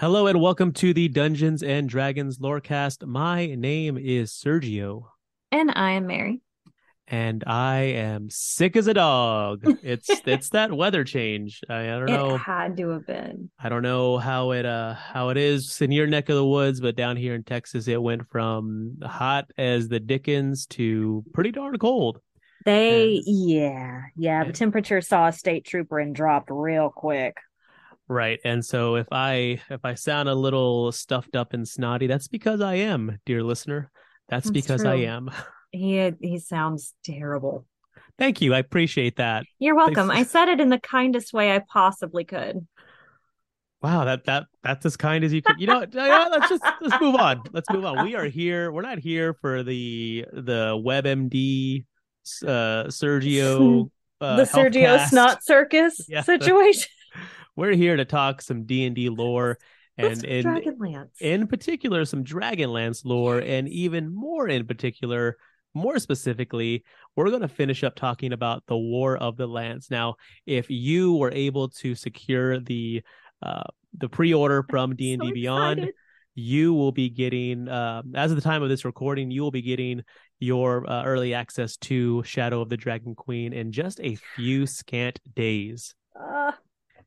Hello and welcome to the Dungeons and Dragons Lorecast. My name is Sergio, And I am Mary. and I am sick as a dog. It's it's that weather change. I, I don't know. It had to have been. I don't know how it uh how it is in your neck of the woods, but down here in Texas, it went from hot as the Dickens to pretty darn cold. They, Yes. yeah, yeah. The temperature saw a state trooper and dropped real quick. Right. And so if I if I sound a little stuffed up and snotty, that's because I am, dear listener. That's, That's because I am. He he sounds terrible. Thank you. I appreciate that. You're welcome. Thanks. I said it in the kindest way I possibly could. Wow, that that that's as kind as you could. You know, what? You know what? let's just let's move on. Let's move on. We are here. We're not here for the the WebMD uh Sergio uh, the Sergio Healthcast. Snot Circus Yeah. situation. We're here to talk some D and D lore and in Dragonlance. in particular some Dragonlance lore, and even more in particular, more specifically, we're going to finish up talking about the War of the Lance. Now, if you were able to secure the uh, the pre-order from D and D Beyond, excited. you will be getting, uh, as of the time of this recording, you will be getting your uh, early access to Shadow of the Dragon Queen in just a few scant days. Uh,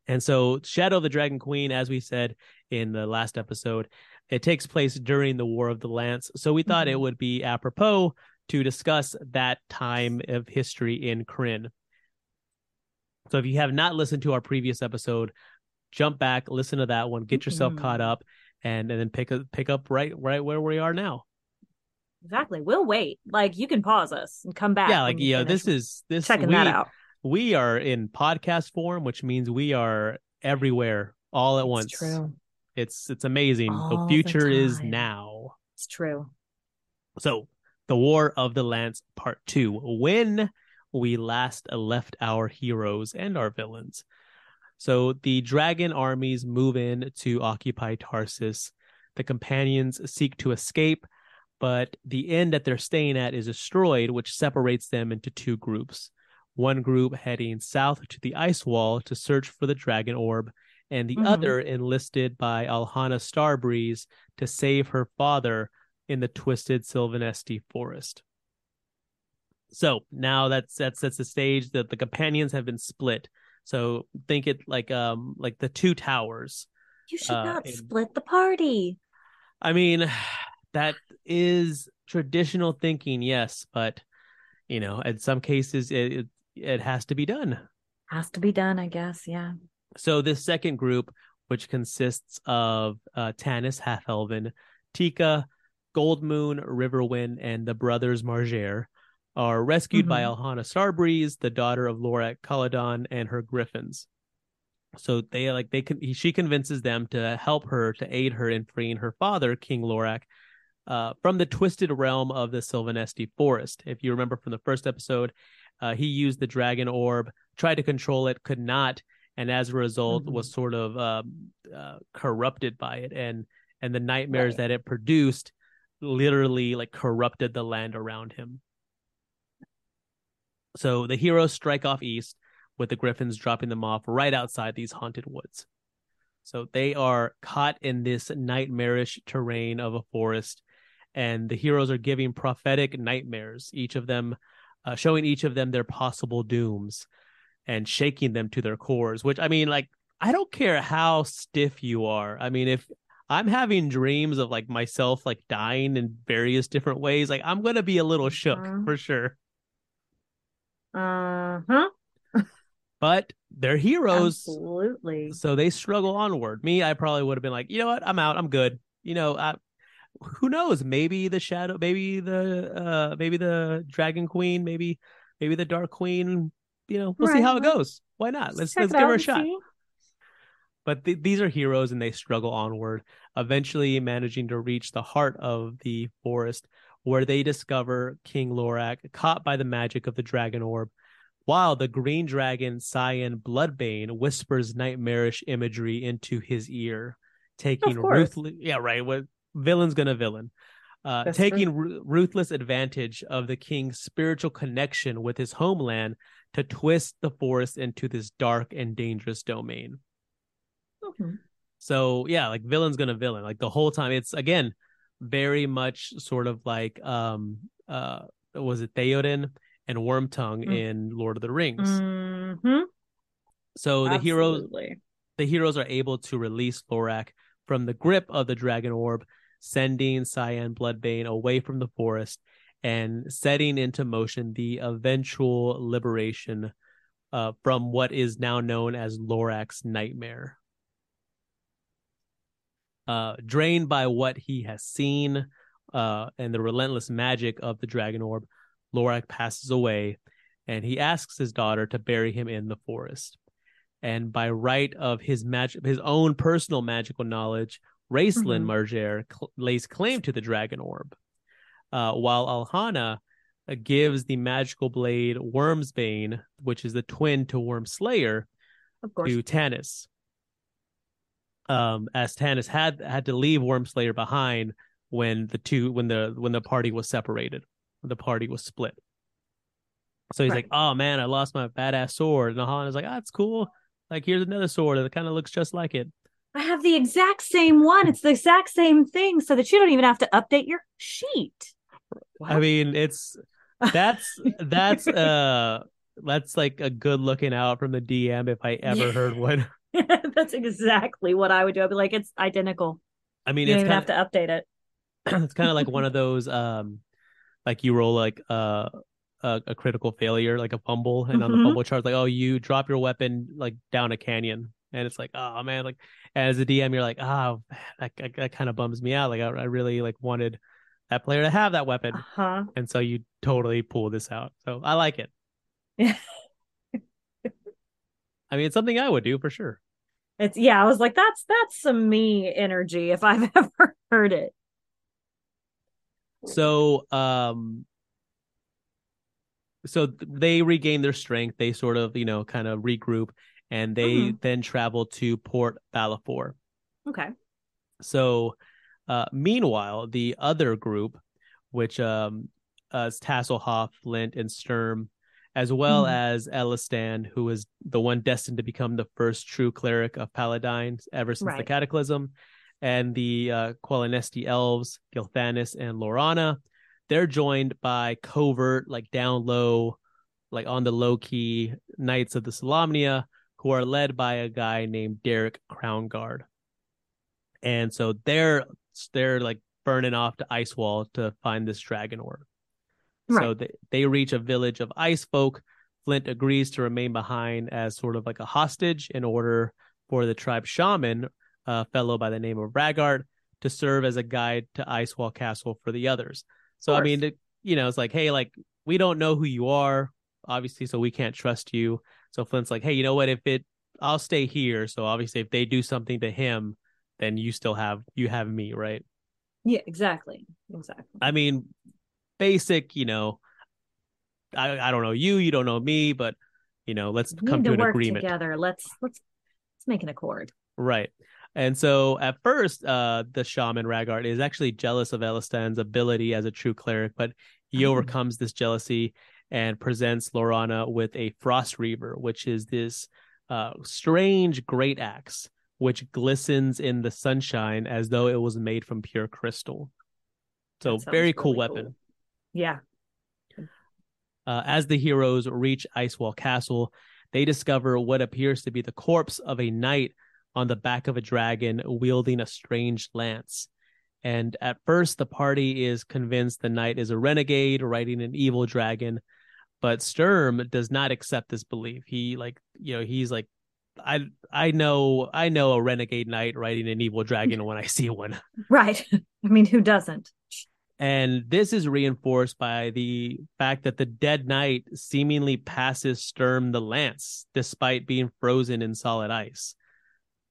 And so, Shadow of the Dragon Queen, as we said in the last episode, it takes place during the War of the Lance. So, we thought it Mhm. would be apropos to discuss that time of history in Krynn. So, if you have not listened to our previous episode, jump back, listen to that one, get yourself Mhm. caught up, and, and then pick a, pick up right right where we are now. exactly. We'll wait. Like you can pause us and come back. yeah, like yeah, this is this checking we, that out. We are in podcast form, which means we are everywhere all at It's once. true. It's it's amazing. All the the future is now. It's true. So, the War of the Lance Part 2. When we last left our heroes and our villains. So, the dragon armies move in to occupy Tarsis. The companions seek to escape, but the inn that they're staying at is destroyed, which separates them into two groups. One group heading south to the ice wall to search for the dragon orb, and the Mhm. other enlisted by Alhana Starbreeze to save her father in the twisted Silvanesti forest. So now that's that's that's the stage that the companions have been split. So think it like um like the two towers. You should Uh, not and- split the party. I mean, that is traditional thinking, yes, but you know, in some cases it it, it has to be done. Has to be done, I guess. Yeah. So this second group, which consists of uh, Tanis Half-Elven, Tika, Goldmoon, Riverwind, and the brothers Majere, are rescued by Alhana Starbreeze, the daughter of Lorac Caladon, and her griffins. So they like they can she convinces them to help her to aid her in freeing her father, King Lorac, uh, from the twisted realm of the Silvanesti forest. If you remember from the first episode, uh, he used the dragon orb, tried to control it, could not, and as a result Mhm. was sort of um, uh, corrupted by it, and and the nightmares Right. that it produced literally like corrupted the land around him. So the heroes strike off east, with the griffins dropping them off right outside these haunted woods. So they are caught in this nightmarish terrain of a forest, and the heroes are giving prophetic nightmares, each of them uh, showing each of them their possible dooms and shaking them to their cores. Which I mean, like, I don't care how stiff you are. I mean, if I'm having dreams of like myself like dying in various different ways, like I'm gonna be a little shook Mhm. for sure. Uh huh. But they're heroes. Absolutely. so they struggle onward. Me, I probably would have been like, you know what, I'm out, I'm good. You know, I, who knows? Maybe the shadow, maybe the, uh, maybe the Dragon Queen, maybe, maybe the Dark Queen. You know, we'll see Right, how it goes. Why not? Let's Check let's give her a shot. see. But th- these are heroes, and they struggle onward, eventually managing to reach the heart of the forest, where they discover King Lorac caught by the magic of the dragon orb. While the green dragon Cyan Bloodbane whispers nightmarish imagery into his ear, taking ruthless yeah right what villain's gonna villain, uh, taking ru- ruthless advantage of the king's spiritual connection with his homeland to twist the forest into this dark and dangerous domain. Mhm. So yeah, like villain's gonna villain. Like the whole time, it's again very much sort of like um uh was it Theoden and Wormtongue Mm. in Lord of the Rings. Mhm. So the heroes the heroes are able to release Thorak from the grip of the dragon orb, sending Cyan Bloodbane away from the forest and setting into motion the eventual liberation uh, from what is now known as Lorac's nightmare. Uh, drained by what he has seen uh, and the relentless magic of the dragon orb, Lorac passes away and he asks his daughter to bury him in the forest and by right of his magic, his own personal magical knowledge, Raistlin Mhm. Majere cl- lays claim to the dragon orb, uh, while Alhana uh, gives the magical blade Wyrmsbane, which is the twin to Wyrmslayer, Of course. to Tanis. Um, as Tanis had had to leave Wyrmslayer behind when the two when the when the party was separated, the party was split. So he's Right. like, "Oh man, I lost my badass sword," and Alhana's like, "Ah, it's cool. Like here's another sword that kind of looks just like it." I have the exact same one. It's the exact same thing, so that you don't even have to update your sheet. I mean, it's that's that's uh that's like a good looking out from the DM if I ever Yeah. heard one. That's exactly what I would do. I'd be like, it's identical. I mean, you don't it's even kind have to update it. it's kind of like one of those um like you roll like uh a, a critical failure like a fumble and on the Mhm. fumble chart like oh you drop your weapon like down a canyon and it's like oh man like as a DM you're like oh that that, that kind of bums me out like I, I really like wanted that player to have that weapon Uh huh. and so you totally pull this out so I like it Yeah. I mean it's something I would do for sure It's yeah. I was like, that's that's some me energy if I've ever heard it. So, um, so they regain their strength. They sort of, you know, kind of regroup, and they Mhm. then travel to Port Balifor. Okay. So, uh, meanwhile, the other group, which um, uh, is Tasslehoff, Flint, and Sturm, as well Mhm. as Elistan, who is the one destined to become the first true cleric of Paladine ever since the Cataclysm, and the uh, Qualinesti elves, Gilthanas and Laurana. They're joined by covert, like down low, like on the low key Knights of the Solamnia, who are led by a guy named Derek Crownguard. And so they're they're like burning off to Icewall to find this dragon orb. So they, they reach a village of ice folk. Flint agrees to remain behind as sort of like a hostage in order for the tribe shaman, a fellow by the name of Raggart, to serve as a guide to Icewall Castle for the others. So I mean, you know, it's like, hey, like we don't know who you are, obviously, so we can't trust you. So Flint's like, hey, you know what? If it, I'll stay here. So obviously, if they do something to him, then you still have you have me, right? Yeah. Exactly. Exactly. I mean, basic, you know, I I don't know you, you don't know me, but you know, let's We come to to an agreement. together. Let's let's let's make an accord. Right. And so at first, uh, the shaman Raggart is actually jealous of Elistan's ability as a true cleric, but he Oh. overcomes this jealousy and presents Laurana with a frost reaver, which is this uh, strange great axe which glistens in the sunshine as though it was made from pure crystal. So very cool really weapon. cool. Yeah. Uh, as the heroes reach Icewall Castle, they discover what appears to be the corpse of a knight on the back of a dragon wielding a strange lance. And at first, the party is convinced the knight is a renegade riding an evil dragon, but Sturm does not accept this belief. He like, you know, he's like, I I know I know a renegade knight riding an evil dragon when I see one. Right. I mean, who doesn't? And this is reinforced by the fact that the dead knight seemingly passes Sturm the lance despite being frozen in solid ice.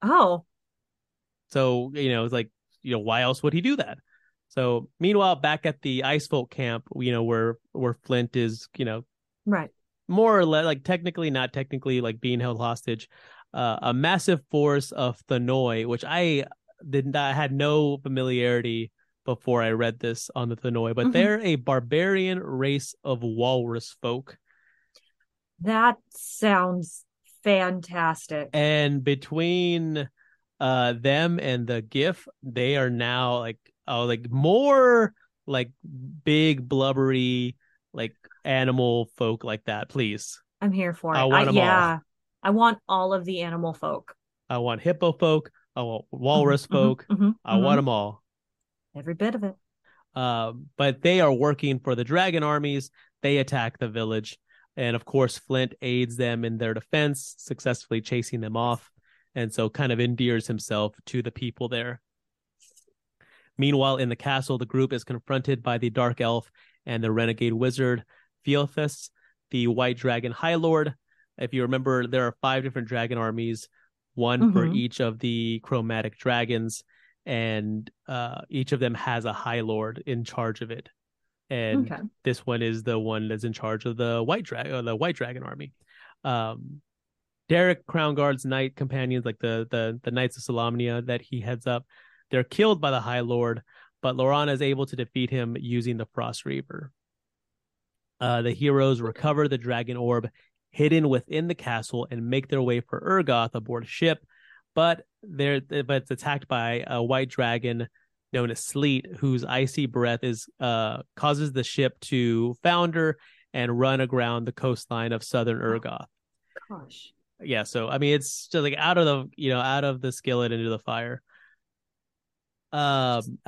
Oh, So, you know, it's like, you know, why else would he do that? So, meanwhile, back at the Ice Folk camp, you know, where where Flint is, you know, right. more or less like technically not technically like being held hostage, uh, a massive force of Thanoi, which I did not had no familiarity before I read this on the Thanoi, but Mhm. they're a barbarian race of walrus folk. That sounds fantastic. And between uh them and the giff, they are now like oh like more like big blubbery like animal folk like that, please. I'm here for it. I want 'em all. yeah. I want all of the animal folk. I want hippo folk, I want walrus Mhm, folk, mhm, I mhm. want them all. every bit of it. Um, but they are working for the dragon armies. They attack the village, and of course, Flint aids them in their defense, successfully chasing them off, and so kind of endears himself to the people there. Meanwhile, in the castle, the group is confronted by the dark elf and the renegade wizard Theophis, the white dragon high lord. If you remember, there are five different dragon armies, one for Mhm. each of the chromatic dragons, and uh, each of them has a high lord in charge of it. And Okay. this one is the one that's in charge of the white dragon, the white dragon army. Um, Derek Crownguard's knight companions, like the the the knights of Solamnia that he heads up, they're killed by the High Lord, but Laurana is able to defeat him using the Frost Reaver. Uh, the heroes recover the dragon orb hidden within the castle and make their way for Ergoth aboard a ship, but they're but it's attacked by a white dragon known as Sleet, whose icy breath is uh causes the ship to founder and run aground the coastline of southern Ergoth. Gosh. Yeah, so I mean it's just like out of the you know out of the skillet into the fire. Um,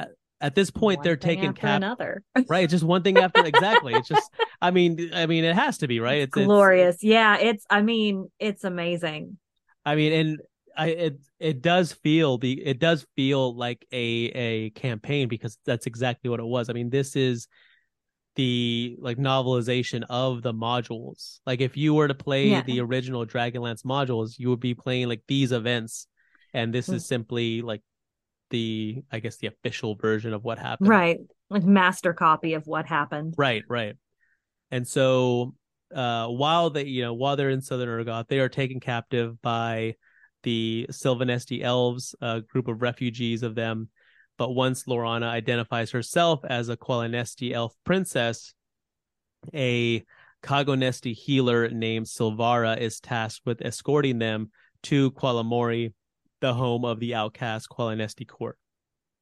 at, this point One they're taking after cap another. right. It's just one thing after exactly. It's just I mean I mean it has to be right. It's, it's glorious. yeah, it's I mean, it's amazing. I mean, and I it it does feel the it does feel like a a campaign because that's exactly what it was. I mean, this is the like novelization of the modules. Like if you were to play Yeah. the original Dragonlance modules, you would be playing like these events, and this Mm. is simply like the I guess the official version of what happened. Right. Like master copy of what happened. Right, right. And so uh while they you know, while they're in southern Ergoth, they are taken captive by the Silvanesti elves, a group of refugees of them. But once Laurana identifies herself as a Qualinesti elf princess, a Kagonesti healer named Silvara is tasked with escorting them to Qualimori, the home of the outcast Qualinesti court.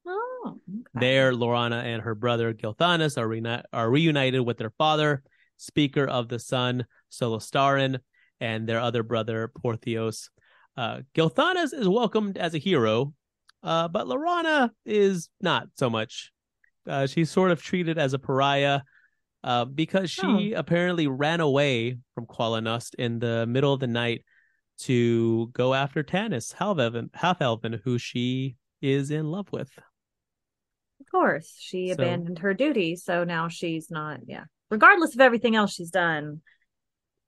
Oh. okay. There, Laurana and her brother Gilthanas are, reuni- are reunited with their father, Speaker of the Sun, Solostaran, and their other brother, Porthios. Uh, Gilthanas is welcomed as a hero, uh, but Laurana is not so much. Uh, she's sort of treated as a pariah uh, because she apparently ran away from Qualinost in the middle of the night to go after Tanis, half-elven, half-elven who she is in love with. Of course. She So- abandoned her duty, so now she's not, yeah. Regardless of everything else she's done,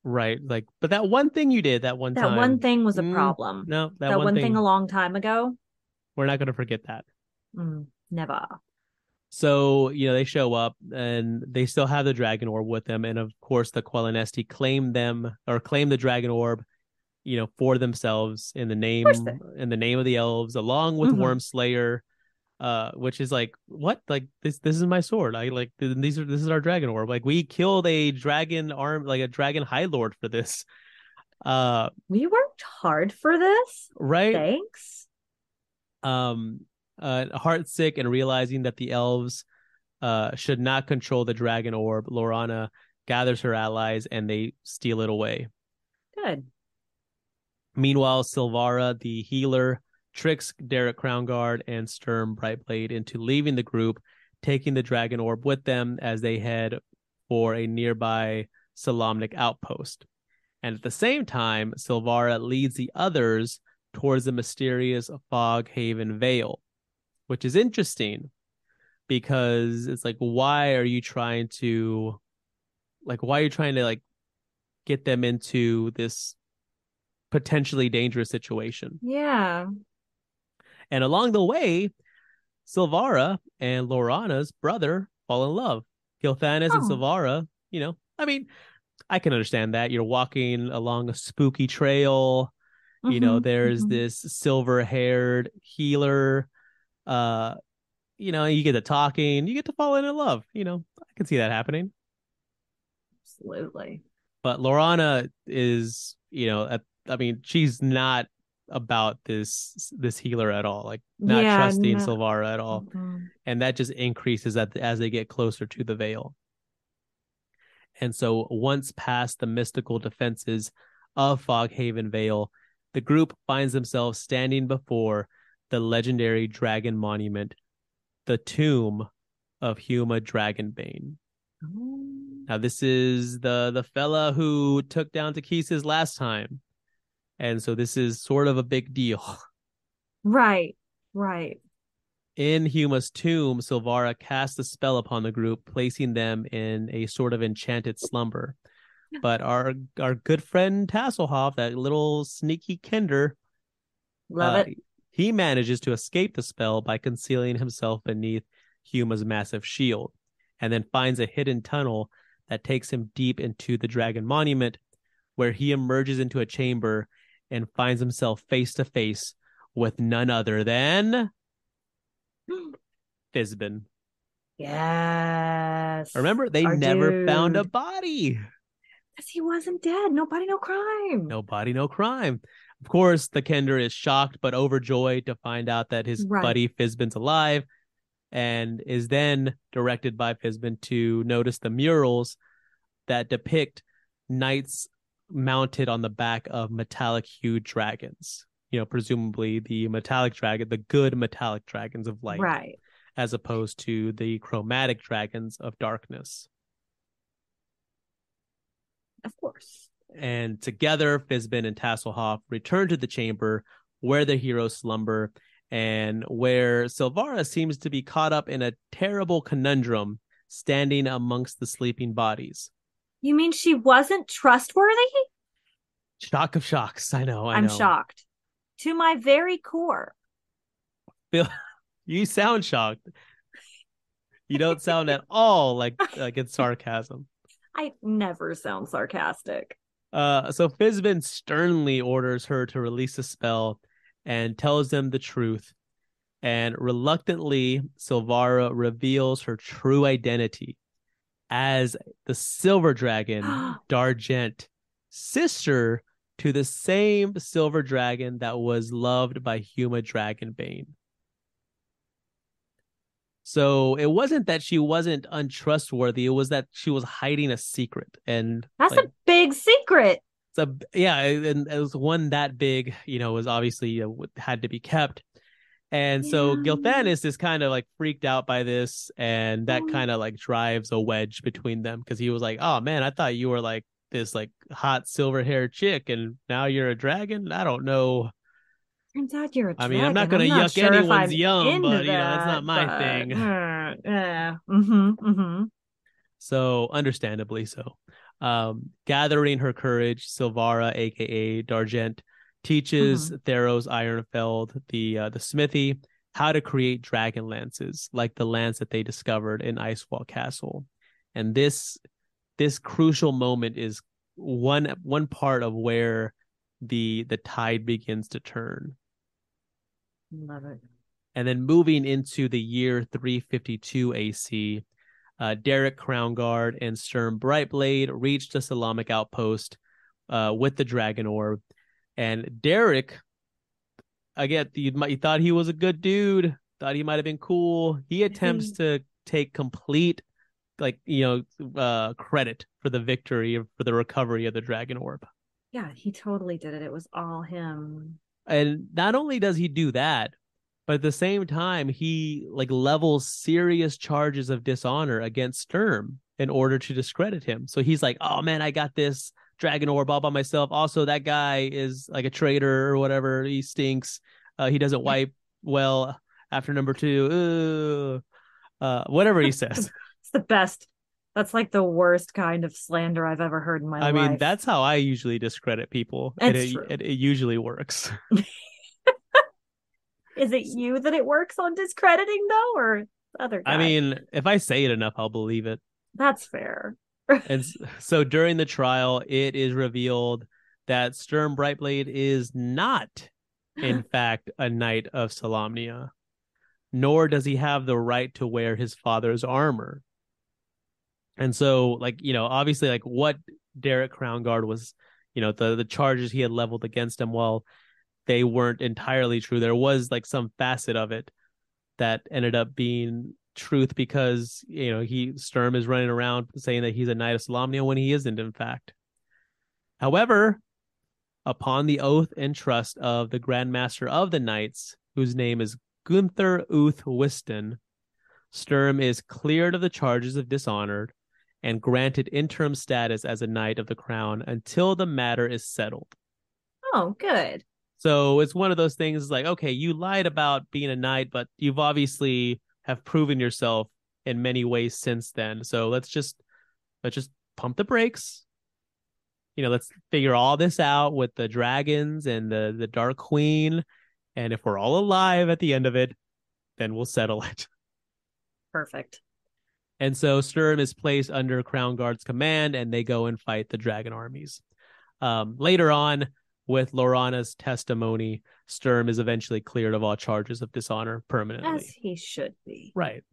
Right. Like, but that one thing you did that one that time. one thing was a Mm, problem. No, that, that, one, thing, a long time ago. we're not going to forget that. Mm, never. So, you know, they show up and they still have the dragon orb with them. And of course, the Qualinesti claim them or claim the dragon orb, you know, for themselves in the name, in the name of the elves, along with Mhm. Wyrmslayer, uh, which is like, what? Like this, this is my sword. I like, these are, this is our dragon orb. Like we killed a dragon arm, like a dragon high lord for this. Uh, We worked hard for this. right. Thanks. Um, uh, heartsick and realizing that the elves uh, should not control the dragon orb, Laurana gathers her allies and they steal it away. Good. Meanwhile, Silvara, the healer, tricks Derek Crownguard and Sturm Brightblade into leaving the group, taking the dragon orb with them as they head for a nearby Solamnic outpost. And at the same time, Silvara leads the others towards the mysterious Foghaven Vale, which is interesting because it's like, why are you trying to, like, why are you trying to, like, get them into this potentially dangerous situation? Yeah. And along the way, Silvara and Laurana's brother fall in love. Gilthanas and Oh. Silvara, you know, I mean, I can understand that. You're walking along a spooky trail. You know, Mhm, there's mhm. this silver haired healer. Uh, you know, you get to talking, you get to fall in love. You know, I can see that happening. Absolutely. But Laurana is, you know, at, I mean, she's not about this this healer at all. Like not Yeah, trusting no. Silvara at all. Mhm. and that just increases at as they get closer to the vale. And so once past the mystical defenses of Foghaven Vale, the group finds themselves standing before the legendary dragon monument, the tomb of Huma Dragonbane. Oh. Now this is the the fella who took down Takhisis last time. And so this is sort of a big deal. Right. Right. In Huma's tomb, Silvara casts a spell upon the group, placing them in a sort of enchanted slumber. But our our good friend Tasslehoff, that little sneaky Kender, Love uh, it. he manages to escape the spell by concealing himself beneath Huma's massive shield, and then finds a hidden tunnel that takes him deep into the dragon monument, where he emerges into a chamber and finds himself face to face with none other than Fizban. Yes. Remember, they Our never found a body. Because he wasn't dead. Nobody, no crime. No body, no crime. Of course, the Kender is shocked but overjoyed to find out that his Right. buddy Fizban's alive and is then directed by Fizban to notice the murals that depict knights mounted on the back of metallic hued dragons. You know, presumably the metallic dragon, the good metallic dragons of light, Right. as opposed to the chromatic dragons of darkness. Of course. and together Fizban and Tasslehoff return to the chamber where the heroes slumber and where Silvara seems to be caught up in a terrible conundrum standing amongst the sleeping bodies. You mean she wasn't trustworthy? Shock of shocks. I know. I I'm know. shocked to my very core. Phil, you sound shocked. You don't sound at all like like it's sarcasm. I never sound sarcastic. Uh, so Fizban sternly orders her to release the spell and tells them the truth. And reluctantly, Silvara reveals her true identity as the silver dragon, D'argent, sister to the same silver dragon that was loved by Huma Dragonbane. So it wasn't that she wasn't untrustworthy, it was that she was hiding a secret. And That's like, a big secret. it's a yeah, and it was one that big, you know, was obviously uh, had to be kept. And so Yeah. Gilthanas is kind of like freaked out by this, and that kind of like drives a wedge between them because he was like, "Oh man, I thought you were like this like hot silver haired chick, and now you're a dragon. I don't know. Turns out you're a I mean, I'm not gonna not yuck sure anyone's yum, but, you know, that's not that, my but, thing. uh, yeah. Mm-hmm. Mm-hmm. So understandably so. Um, gathering her courage, Silvara, aka D'argent, teaches Theros Ironfeld, the uh, the smithy, how to create dragon lances, like the lance that they discovered in Icewall Castle. And this this crucial moment is one one part of where the the tide begins to turn. Love it. And then moving into the year 352 AC, uh, Derek Crownguard and Sturm Brightblade reach the Solamnic outpost uh, with the Dragon Orb. And Derek again, you, you thought he was a good dude, thought he might have been cool. He attempts to take complete, like you know, uh, credit for the victory for the recovery of the dragon orb. Yeah, he totally did it. It was all him. And not only does he do that, but at the same time, he like levels serious charges of dishonor against Sturm in order to discredit him. So he's like, "Oh man, I got this dragon orb all by myself. Also, that guy is like a traitor or whatever. He stinks. Uh, he doesn't wipe well after number two. Uh, whatever he says. It's the best. That's like the worst kind of slander I've ever heard in my I life. I mean, that's how I usually discredit people, and it, it it usually works. Is it you that it works on discrediting though, or other guy? I mean, if I say it enough, I'll believe it. that's fair. And so during the trial, it is revealed that Sturm Brightblade is not, in fact, a knight of Solamnia, nor does he have the right to wear his father's armor. And so, like, you know, obviously, like what Derek Crownguard was, you know, the, the charges he had leveled against him, well, they weren't entirely true. There was like some facet of it that ended up being truth because you know he Sturm is running around saying that he's a knight of Solamnia when he isn't in fact. However, upon the oath and trust of the Grand Master of the Knights, whose name is Gunthar Uth Wistan, Sturm is cleared of the charges of dishonor and granted interim status as a knight of the crown until the matter is settled. Oh, good. So it's one of those things like, okay, you lied about being a knight, but you've obviously have proven yourself in many ways since then. So let's just let's just pump the brakes. You know, let's figure all this out with the dragons and the the dark queen. And if we're all alive at the end of it, then we'll settle it. Perfect. And so Sturm is placed under Crownguard's command and they go and fight the dragon armies. Um, later on, with Laurana's testimony, Sturm is eventually cleared of all charges of dishonor permanently. As he should be. Right.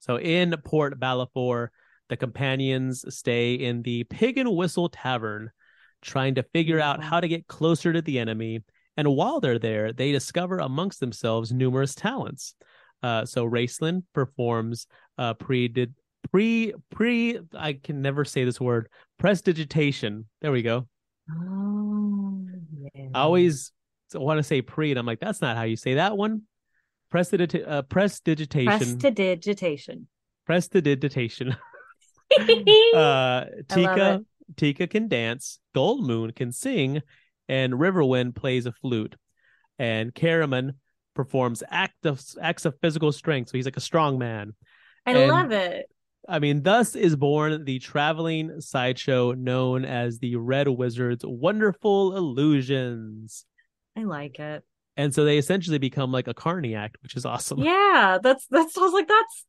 So in Port Balifor, the companions stay in the Pig and Whistle Tavern, trying to figure out how to get closer to the enemy. And while they're there, they discover amongst themselves numerous talents. Uh, so Raistlin performs uh, pre did pre pre I can never say this word prestidigitation. There we go. Oh, yeah. I always want to say pre, and I'm like, that's not how you say that one. Prestidigita- uh, prestidigitation. Prestidigitation. Prestidigitation. uh, Tika. Tika can dance. Goldmoon can sing, and Riverwind plays a flute. And Caramon performs act of, acts of physical strength, so he's like a strong man. I and- love it. I mean, thus is born the traveling sideshow known as the Red Wizard's Wonderful Illusions. I like it. And so they essentially become like a carny act, which is awesome. Yeah, that's that's. I was like, that's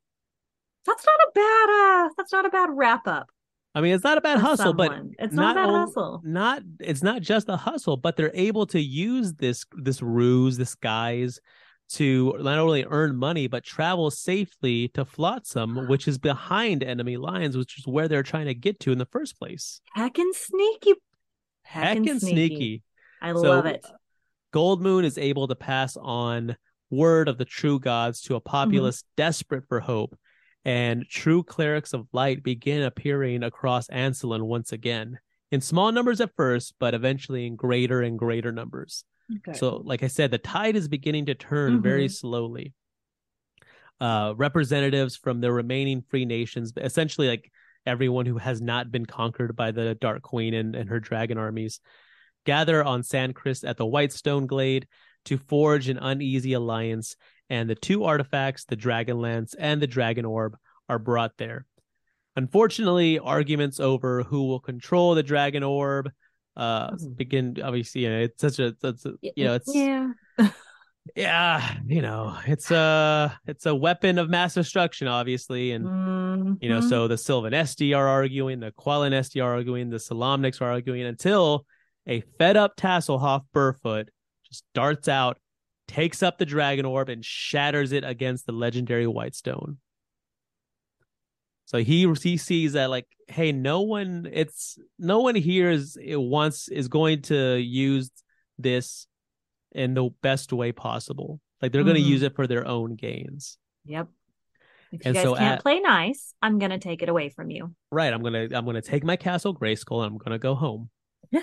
that's not a bad. uh That's not a bad wrap up. I mean, it's not a bad hustle, but it's not, a bad hustle. Not it's not just a hustle, but they're able to use this this ruse, this guise, to not only earn money but travel safely to Flotsam, which is behind enemy lines, which is where they're trying to get to in the first place. Heck and sneaky. Heck, and sneaky. I So, love it. Goldmoon is able to pass on word of the true gods to a mm-hmm. populace desperate for hope, and true clerics of light begin appearing across Ansalon once again. In small numbers at first, but eventually in greater and greater numbers. Okay. So, like I said, the tide is beginning to turn very Mhm. slowly. Uh, representatives from the remaining free nations, essentially like everyone who has not been conquered by the Dark Queen and, and her dragon armies, gather on Sancrist at the Whitestone Glade to forge an uneasy alliance, and the two artifacts, the Dragon Lance and the Dragon Orb, are brought there. Unfortunately, arguments over who will control the Dragon Orb uh Mhm. begin obviously you know it's such a, it's you know it's yeah. yeah you know it's a it's a weapon of mass destruction obviously and you know so the Silvanesti are arguing the Qualinesti are arguing the Solamnics are arguing until a fed up Tasslehoff Burrfoot just darts out takes up the dragon orb and shatters it against the legendary whitestone so he he sees that like hey no one it's no one here is it wants is going to use this in the best way possible. Like they're going to use mm-hmm. it for their own gains. Yep. If you And guys so can't at- play nice, I'm gonna take it away from you. Right. I'm gonna I'm gonna take my castle Grayskull and I'm gonna go home. Yeah.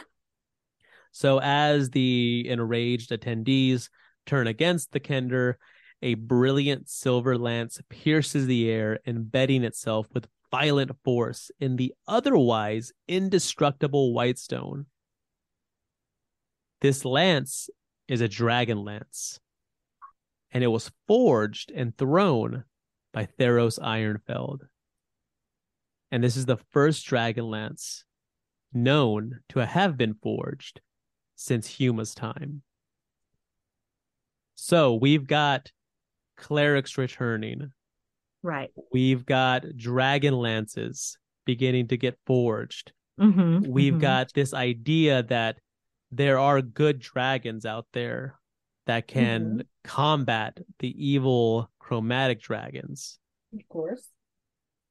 So as the enraged attendees turn against the Kender, a brilliant silver lance pierces the air, embedding itself with violent force in the otherwise indestructible white stone. This lance is a dragon lance, and it was forged and thrown by Theros Ironfeld. And this is the first dragon lance known to have been forged since Huma's time. So we've got clerics returning. Right. We've got dragon lances beginning to get forged. Mm-hmm. We've got this idea that there are good dragons out there that can combat the evil chromatic dragons. of course.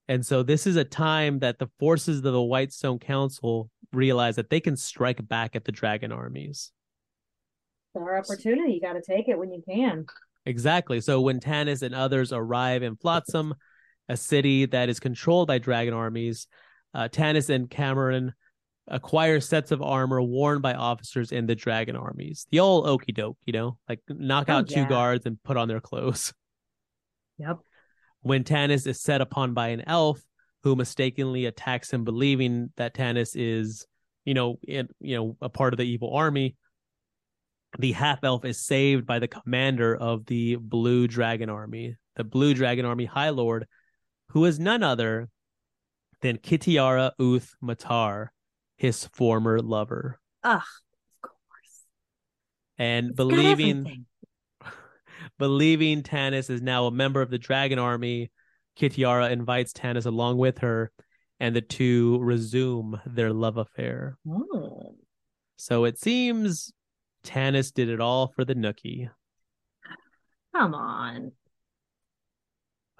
And so this is a time that the forces of the Whitestone Council realize that they can strike back at the dragon armies. It's Our opportunity. You got to take it when you can. Exactly. So when Tanis and others arrive in Flotsam, a city that is controlled by dragon armies, uh, Tanis and Caramon acquire sets of armor worn by officers in the dragon armies. The old okey doke, you know, like knock Oh, out two guards and put on their clothes. Yep. when Tanis is set upon by an elf who mistakenly attacks him, believing that Tanis is, you know, in, you know, a part of the evil army. The half elf is saved by the commander of the Blue Dragon Army, the Blue Dragon Army High Lord, who is none other than Kitiara Uth Matar, his former lover, Ugh. Of course. and It's believing believing Tanis is now a member of the Dragon Army, Kitiara invites Tanis along with her, and the two resume their love affair. Oh. So it seems Tanis did it all for the Nookie. Come on.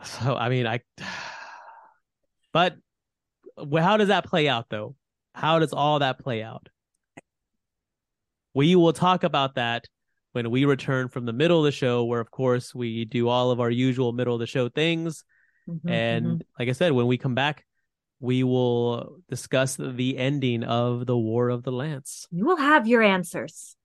So I mean, I. But how does that play out, though? How does all that play out? We will talk about that when we return from the middle of the show, where of course we do all of our usual middle of the show things. Mhm, And mhm. like I said, when we come back, we will discuss the ending of the War of the Lance. you will have your answers.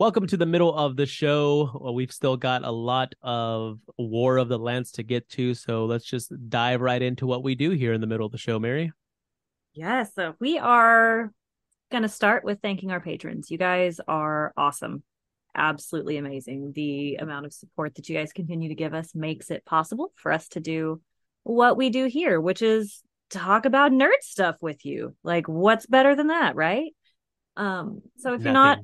Welcome to the middle of the show. Well, we've still got a lot of War of the Lance to get to, so let's just dive right into what we do here in the middle of the show, Mary. Yes, so we are going to start with thanking our patrons. You guys are awesome. Absolutely amazing. The amount of support that you guys continue to give us makes it possible for us to do what we do here, which is talk about nerd stuff with you. Like what's better than that, right? Um so if you're not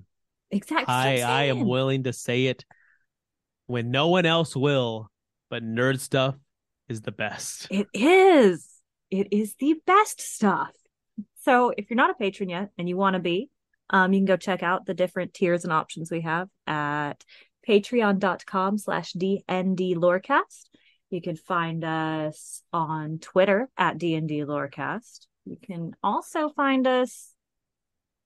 exactly I I am willing to say it when no one else will, but nerd stuff is the best. It is. It is the best stuff. So if you're not a patron yet and you want to be, um, you can go check out the different tiers and options we have at patreon.com slash DND Lorecast. You can find us on Twitter at DND Lorecast. You can also find us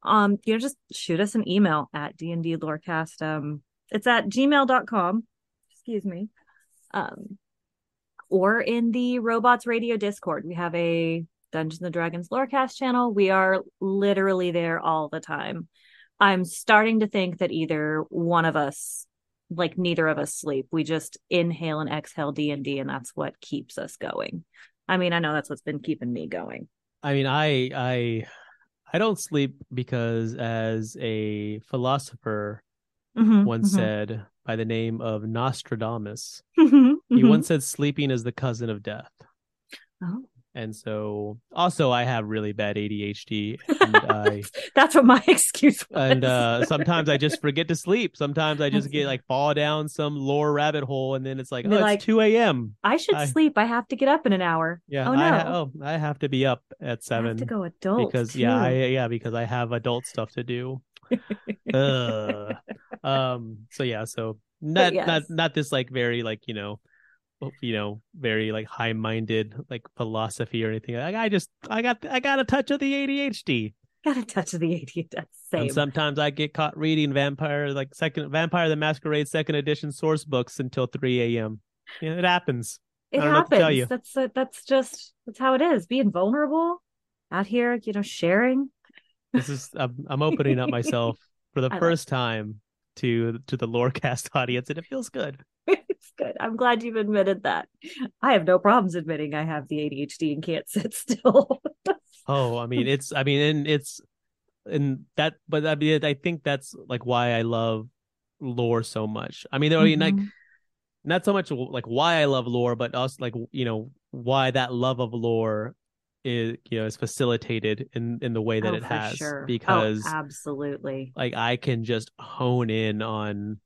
um, you know, just shoot us an email at DND Lorecast. Um, it's at gmail.com. Excuse me. Um, or in the Robots Radio Discord. We have a Dungeons and Dragons Lorecast channel. We are literally there all the time. I'm starting to think that either one of us, like neither of us sleep. We just inhale and exhale D&D and that's what keeps us going. I mean, I know that's what's been keeping me going. I mean, I I I don't sleep because as a philosopher Mhm, once mhm. said by the name of Nostradamus, Mhm, he mhm. once said sleeping is the cousin of death. Oh. And so also I have really bad ADHD and I That's what my excuse was. and uh sometimes I just forget to sleep. Sometimes I just get like fall down some lore rabbit hole and then it's like, oh, like, it's two AM. I should I- sleep. I have to get up in an hour. Yeah. Oh I no. ha- oh, I have to be up at I have seven to go adult. because yeah, I too. yeah, because I have adult stuff to do. Um so yeah, so not yes. not not this like very like, you know, you know very like high minded like philosophy or anything. Like I just I got I got a touch of the ADHD. Got a touch of the ADHD. Same. And sometimes I get caught reading Vampire like second Vampire the Masquerade second edition source books until three a.m. Yeah, it happens. it I don't know what to tell happens. you. That's uh, that's just that's how it is. Being vulnerable out here, you know, sharing. This is I'm, I'm opening up myself for the I like first time to to the Lorecast audience, and it feels good. it's good. I'm glad you've admitted that. I have no problems admitting I have the ADHD and can't sit still. Oh, I mean, it's I mean, and it's and that, but I mean, I think that's like why I love lore so much. I mean, I mean, like Mhm. not so much like why I love lore, but also like you know why that love of lore is you know is facilitated in in the way that Oh, it has sure. because oh, absolutely. like I can just hone in on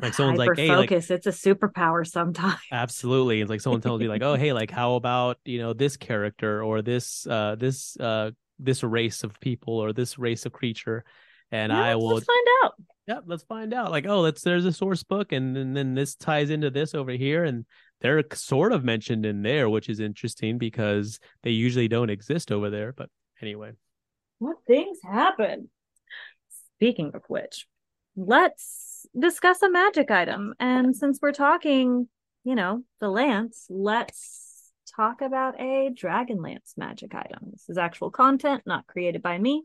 like someone's like hey like focus. it's a superpower sometimes. absolutely it's like someone tells you like oh hey like how about you know this character or this uh this uh this race of people or this race of creature and Yeah, I let's- will let's find out. Yep, let's find out. Like, oh, let's there's a source book, and, and then this ties into this over here, and they're sort of mentioned in there, which is interesting because they usually don't exist over there. But anyway, What things happen? Speaking of which, let's discuss a magic item. And since we're talking, you know, the lance, let's talk about a dragon lance magic item. This is actual content, not created by me.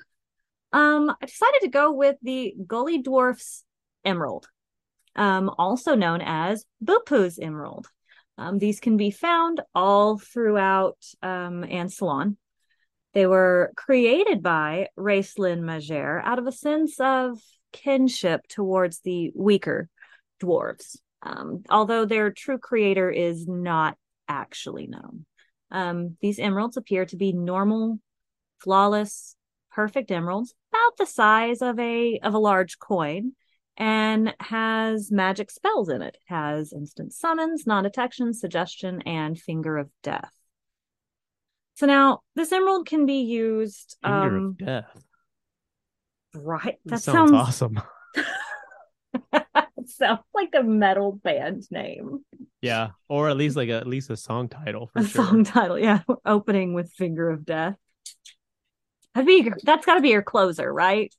Um, I decided to go with the Gully Dwarf's Emerald, um, also known as Bupu's Emerald. Um, these can be found all throughout um, Ansalon. They were created by Raistlin Majere out of a sense of kinship towards the weaker dwarves, um, although their true creator is not actually known. Um, these emeralds appear to be normal, flawless, perfect emeralds, about the size of a of a large coin, and has magic spells in it. It has instant summons, non-detection, suggestion, and finger of death. So now this emerald can be used. Finger um, of Death. Right. That sounds, sounds awesome. sounds like a metal band name. Yeah, or at least like a, at least a song title for a sure. song title, yeah. Opening with Finger of Death. That'd be your- that's got to be your closer, right?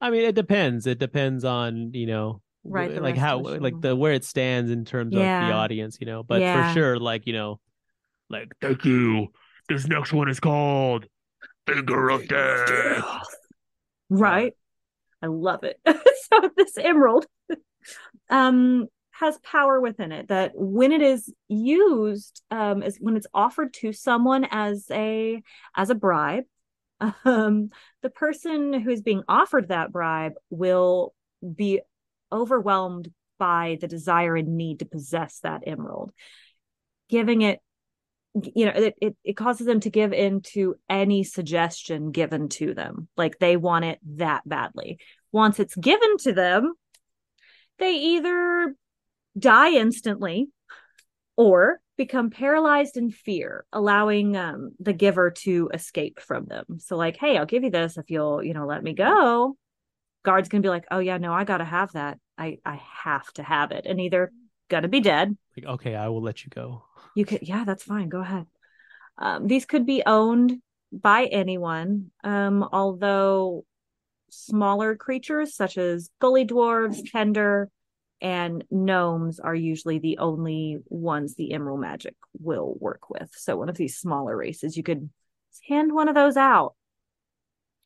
I mean, it depends. It depends on you know, Right, like how like the where it stands in terms of the audience, you know. But Yeah. for sure, like you know, like thank you. This next one is called Finger of Death. Right. I love it. so this emerald um has power within it that when it is used um is when it's offered to someone as a as a bribe um the person who is being offered that bribe will be overwhelmed by the desire and need to possess that emerald giving it you know it, it, it causes them to give in to any suggestion given to them. Like they want it that badly. Once it's given to them they either die instantly or become paralyzed in fear allowing um, the giver to escape from them. So like hey i'll give you this if you'll you know let me go. Guard's gonna be like oh yeah no i gotta have that. I i have to have it. And either gonna be dead Like, okay, I will let you go. you could, yeah, that's fine. Go ahead. Um, these could be owned by anyone, um, although smaller creatures such as gully dwarves, kender, and gnomes are usually the only ones the emerald magic will work with. So one of these smaller races, you could hand one of those out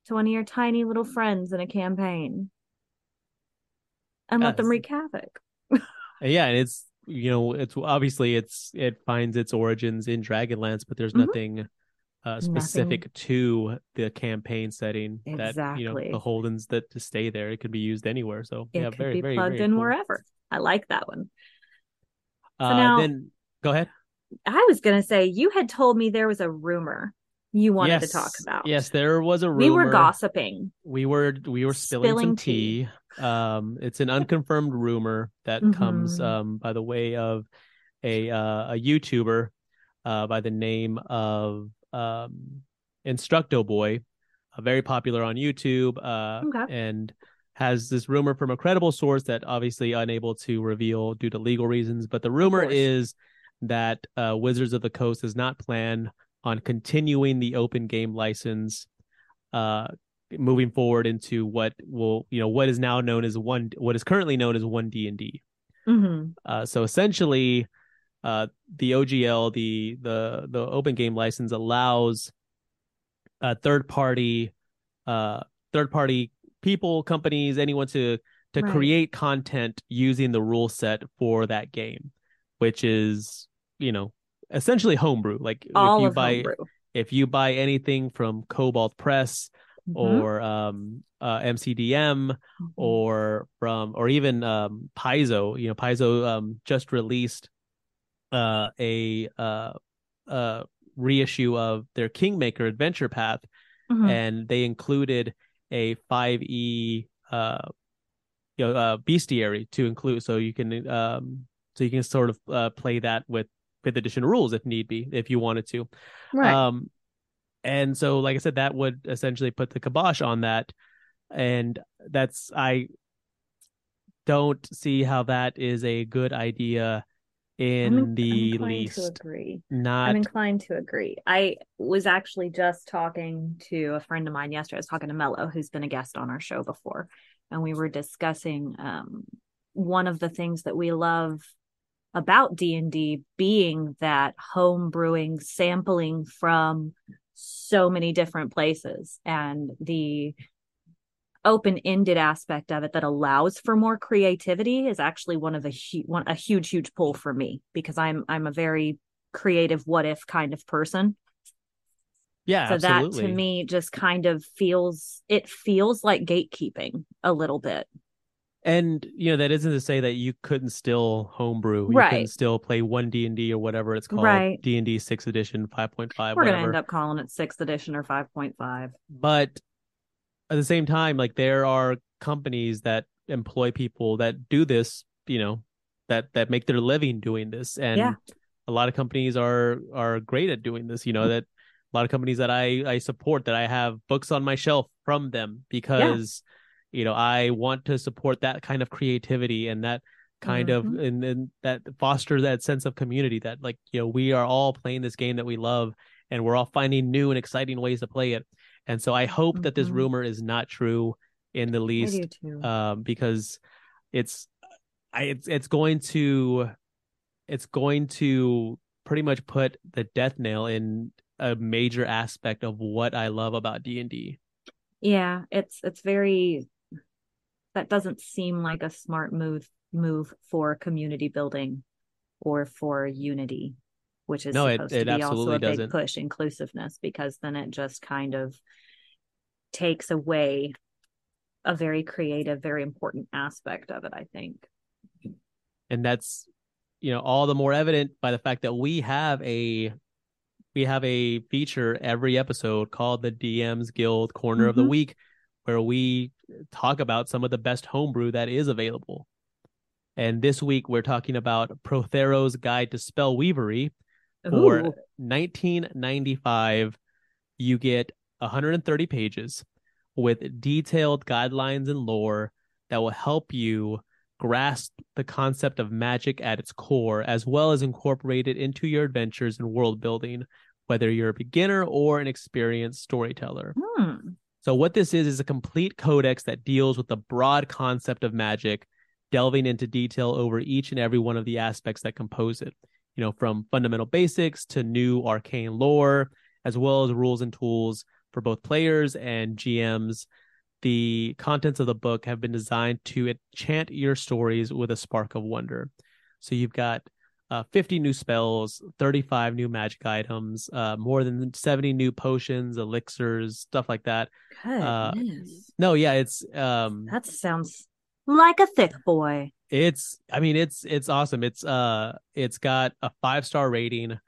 to one of your tiny little friends in a campaign and let them wreak havoc. yeah and it's you know it's obviously it's it finds its origins in dragonlance but there's Mhm. nothing uh specific to the campaign setting that you know Exactly. beholdens that to stay there it could be used anywhere so It yeah could very be very plugged very in cool. wherever. I like that one. uh now- then go ahead I was going to say you had told me there was a rumor you wanted yes to talk about. yes there was a rumor we were gossiping. we were we were spilling, Spilling some tea. tea. Um, it's an unconfirmed rumor that comes Mhm. um by the way of a uh, a YouTuber uh by the name of um Indestructoboy, uh, very popular on YouTube uh Okay. and has this rumor from a credible source that obviously unable to reveal due to legal reasons. But the rumor is that uh, Wizards of the Coast does not plan on continuing the open game license uh, moving forward into what will you know what is now known as one what is currently known as one D and D. Mm-hmm. Uh, so essentially, uh, the OGL, the the the open game license allows uh, third party, uh, third party people, companies, anyone to to Right. create content using the rule set for that game, which is you know essentially homebrew. Like All if you buy homebrew. if you buy anything from Kobold Press Mhm. or um, uh, MCDM Mhm. or from or even um Paizo, you know, Paizo um just released uh a uh uh reissue of their Kingmaker Adventure Path Mhm. and they included a 5e uh you know uh bestiary to include so you can um so you can sort of uh play that with fifth edition rules if need be if you wanted to right. um, and so, like I said, that would essentially put the kibosh on that, and that's I don't see how that is a good idea I'm in I'm the least. to agree. Not I'm inclined to agree. I was actually just talking to a friend of mine yesterday. I was talking to Mello, who's been a guest on our show before, and we were discussing um, one of the things that we love about D&D being that home brewing, sampling from so many different places. And the open-ended aspect of it that allows for more creativity is actually one of the hu- one a huge huge pull for me because I'm I'm a very creative what if kind of person. Yeah, so absolutely. that to me just kind of feels it feels like gatekeeping a little bit and you know that isn't to say that you couldn't still homebrew. You Right. couldn't still play one D and D or whatever it's called, Right. D and D sixth edition, five point five, we're gonna end up calling it sixth edition or 5.5 but at the same time like there are companies that employ people that do this you know that that make their living doing this and Yeah. a lot of companies are are great at doing this you know mm-hmm. that a lot of companies that i i support that i have books on my shelf from them because you know i want to support that kind of creativity and that kind of Mhm. and, and that foster that sense of community that like you know we are all playing this game that we love and we're all finding new and exciting ways to play it and so i hope that this Mhm. rumor is not true in the least um because it's i it's it's going to it's going to pretty much put the death nail in a major aspect of what i love about d&d yeah it's it's very that doesn't seem like a smart move move for community building or for unity which is No, it- supposed it to be also a big doesn't. push inclusiveness because then it just kind of takes away a very creative very important aspect of it i think and that's you know all the more evident by the fact that we have a we have a feature every episode called the DM's Guild Corner of the Mhm. Week where we talk about some of the best homebrew that is available. And this week we're talking about Prothero's Guide to Spellweavery. For Ooh. 1995, you get 130 pages with detailed guidelines and lore that will help you grasp the concept of magic at its core, as well as incorporate it into your adventures and world building, whether you're a beginner or an experienced storyteller. Hmm. So, what this is, is a complete codex that deals with the broad concept of magic, delving into detail over each and every one of the aspects that compose it. You know, from fundamental basics to new arcane lore, as well as rules and tools for both players and GMs. The contents of the book have been designed to enchant your stories with a spark of wonder. So, you've got uh, 50 new spells, 35 new magic items, uh, more than 70 new potions, elixirs, stuff like that. Uh, No, yeah, it's um that sounds like a thick boy. it's I mean it's it's awesome. It's uh it's got a 5-star rating.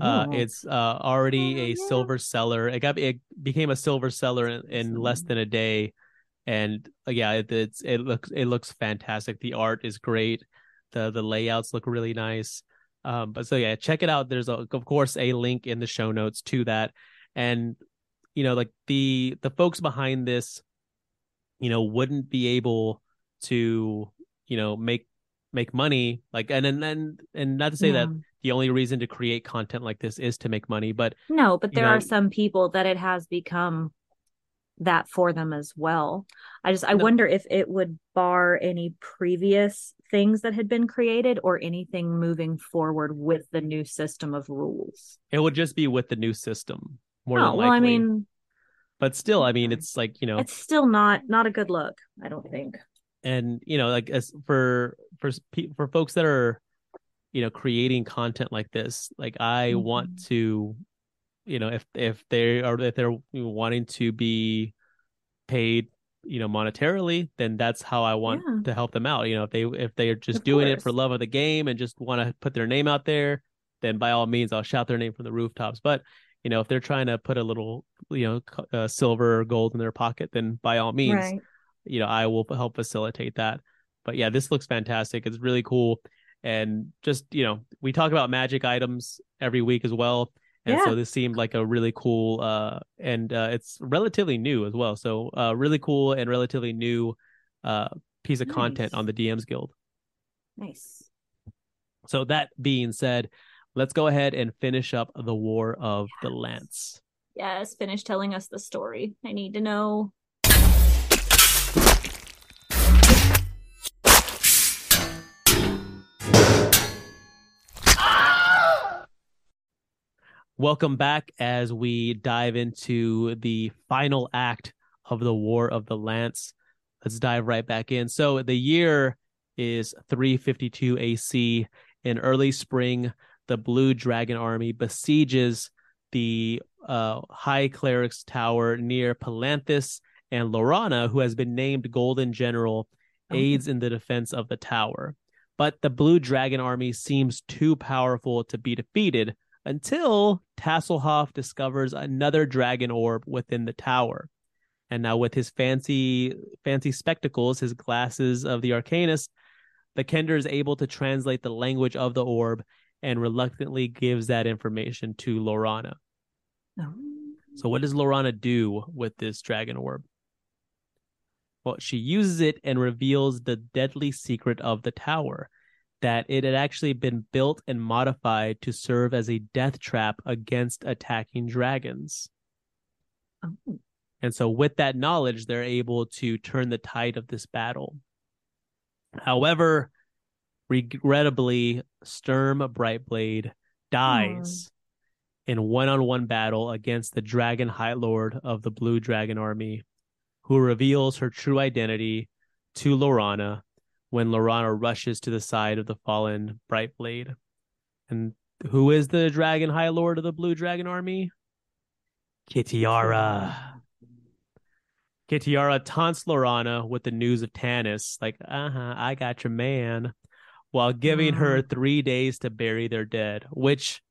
Uh Ooh. it's uh already Oh, a yeah. silver seller. It got it became a silver seller in, in less than a day. And uh, yeah, it, it's it looks it looks fantastic. The art is great. The the layouts look really nice. Um but so yeah, check it out. There's a, of course a link in the show notes to that. And you know like the the folks behind this you know, wouldn't be able to, you know, make make money like and and and, and not to say that the only reason to create content like this is to make money, but No, but you there know- are some people that it has become that for them as well. I just I No. wonder if it would bar any previous things that had been created or anything moving forward with the new system of rules. it would just be with the new system more oh, than likely. well, I mean, but still, I mean, it's like you know, it's still not not a good look, I don't think. and you know like as for for for folks that are you know creating content like this like i Mhm. want to you know if if they are if they're wanting to be paid you know monetarily then that's how i want Yeah. to help them out. You know if they if they're just Of doing it for love of the game and just want to put their name out there then by all means i'll shout their name from the rooftops. But you know if they're trying to put a little you know uh, silver or gold in their pocket then by all means Right. you know i will help facilitate that. But yeah this looks fantastic. It's really cool. And just you know we talk about magic items every week as well and Yeah. so this seemed like a really cool uh and uh it's relatively new as well so uh really cool and relatively new uh piece of content on the dms guild Nice. so that being said let's go ahead and finish up the war of the lance Yes, finish telling us the story. I need to know. Welcome back as we dive into the final act of the War of the Lance. Let's dive right back in. So the year is 352 AC. In early spring, the Blue Dragon Army besieges the uh, High Cleric's Tower near Palanthas, and Laurana, who has been named Golden General, aids in the defense of the tower. But the Blue Dragon Army seems too powerful to be defeated until Tasslehoff discovers another dragon orb within the tower. And now with his fancy fancy spectacles, his glasses of the arcanist, the Kender is able to translate the language of the orb and reluctantly gives that information to Laurana. So what does Laurana do with this dragon orb? Well, she uses it and reveals the deadly secret of the tower that it had actually been built and modified to serve as a death trap against attacking dragons. Oh. And so, with that knowledge, they're able to turn the tide of this battle. However, regrettably, Sturm Brightblade dies hmm. in one on one battle against the Dragon High Lord of the Blue Dragon Army, who reveals her true identity to Laurana when Laurana rushes to the side of the fallen Brightblade. And who is the Dragon High Lord of the Blue Dragon Army? Kitiara. Kitiara taunts Laurana with the news of Tanis, like, uh huh, I got your man, while giving her three days to bury their dead, which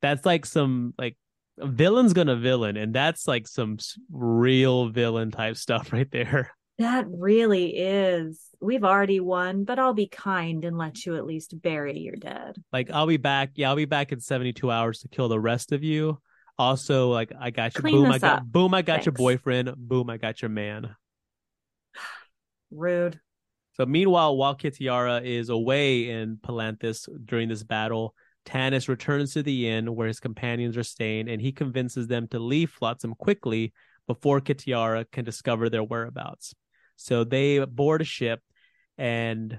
that's like some, like, a villain's gonna villain, and that's like some real villain type stuff right there. That really is. We've already won, but I'll be kind and let you at least bury your dead. Like, I'll be back. Yeah, I'll be back in 72 hours to kill the rest of you. Also, like, I got you. Clean boom, I got, up. boom, I got your boyfriend. Boom, I got your man. Rude. So meanwhile, while Kitiara is away in Palanthas during this battle, Tanis returns to the inn where his companions are staying, and he convinces them to leave Flotsam quickly before Kitiara can discover their whereabouts. So they board a ship, and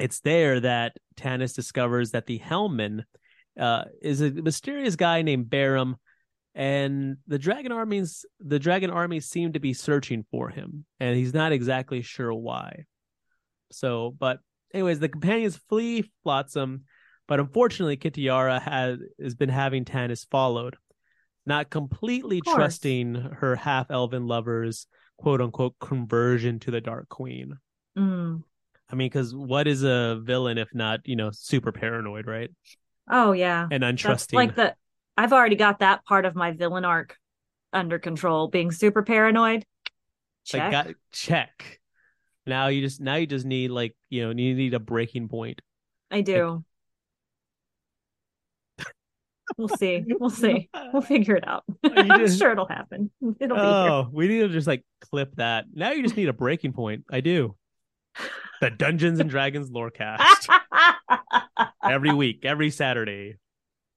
it's there that Tanis discovers that the Hellman uh, is a mysterious guy named Barum, and the dragon armies the dragon armies seem to be searching for him and he's not exactly sure why. So but anyways the companions flee flotsam but unfortunately kitiara has has been having tanis followed not completely trusting her half elven lover's quote unquote conversion to the dark queen Mm. i mean because what is a villain if not you know super paranoid right Oh yeah. and That's untrusting like the I've already got that part of my villain arc under control, being super paranoid. Check. Like got check. Now you just now you just need like you know you need a breaking point. I do. We'll see. We'll see. We'll figure it out. You I'm sure it'll happen. It'll be Oh, we need to just like clip that. Now you just need a breaking point. I do. The Dungeons and Dragons Lorecast every week, every Saturday,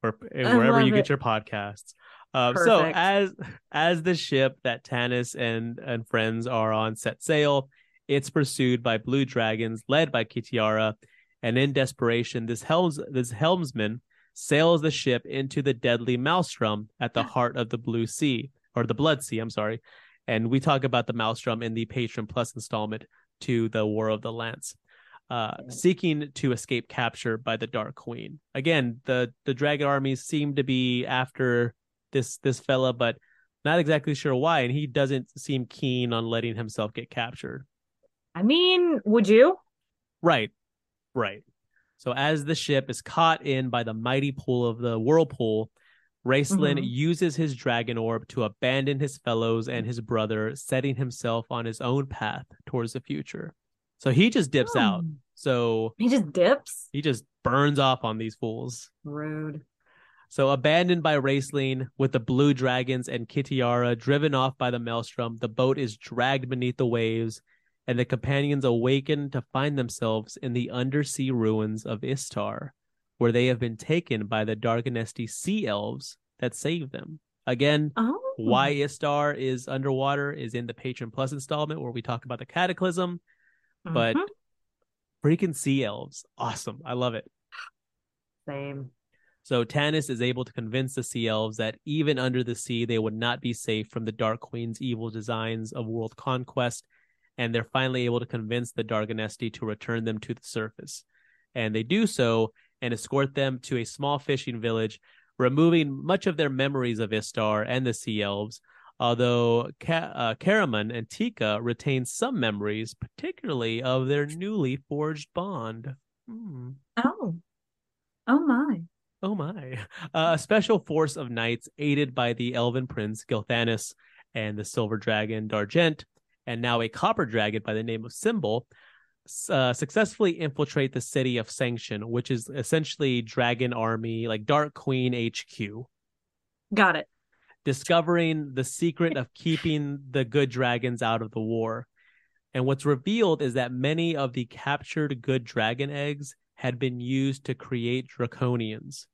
or wherever you love get your podcasts. Um, so as as the ship that Tanis and and friends are on set sail, it's pursued by blue dragons led by Kitiara, and in desperation, this helms this helmsman sails the ship into the deadly maelstrom at the heart of the blue sea or the blood sea. I'm sorry, and we talk about the maelstrom in the Patron Plus installment to the War of the Lance. Uh, seeking to escape capture by the Dark Queen. Again, the the dragon armies seem to be after this this fella, but not exactly sure why, and he doesn't seem keen on letting himself get captured. I mean, would you? Right, right. So as the ship is caught in by the mighty pull of the whirlpool, Raistlin Mhm. uses his dragon orb to abandon his fellows and his brother, setting himself on his own path towards the future. So he just dips out. Hmm. So He just dips. he just burns off on these fools. Rude. So abandoned by Raistlin with the blue dragons and Kitiara driven off by the maelstrom, the boat is dragged beneath the waves, and the companions awaken to find themselves in the undersea ruins of Istar, where they have been taken by the Dargonesti sea elves that saved them. Again, Oh. why Istar is underwater is in the Patron Plus installment where we talk about the cataclysm, but Mhm. freaking sea elves, awesome. I love it. Same. So Tanis is able to convince the sea elves that even under the sea, they would not be safe from the Dark Queen's evil designs of world conquest, and they're finally able to convince the Dargonesti to return them to the surface. And they do so and escort them to a small fishing village, removing much of their memories of Istar and the sea elves. Although Ka- uh, Caramon and Tika retain some memories, particularly of their newly forged bond. Hmm. Oh. Oh my. Oh my. Uh, a special force of knights aided by the elven prince Gilthanas and the silver dragon D'argent, and now a copper dragon by the name of Symbol, uh, successfully infiltrate the city of Sanction, which is essentially Dragon Army, like Dark Queen HQ, Got it. discovering the secret of keeping the good dragons out of the war. And what's revealed is that many of the captured good dragon eggs had been used to create draconians.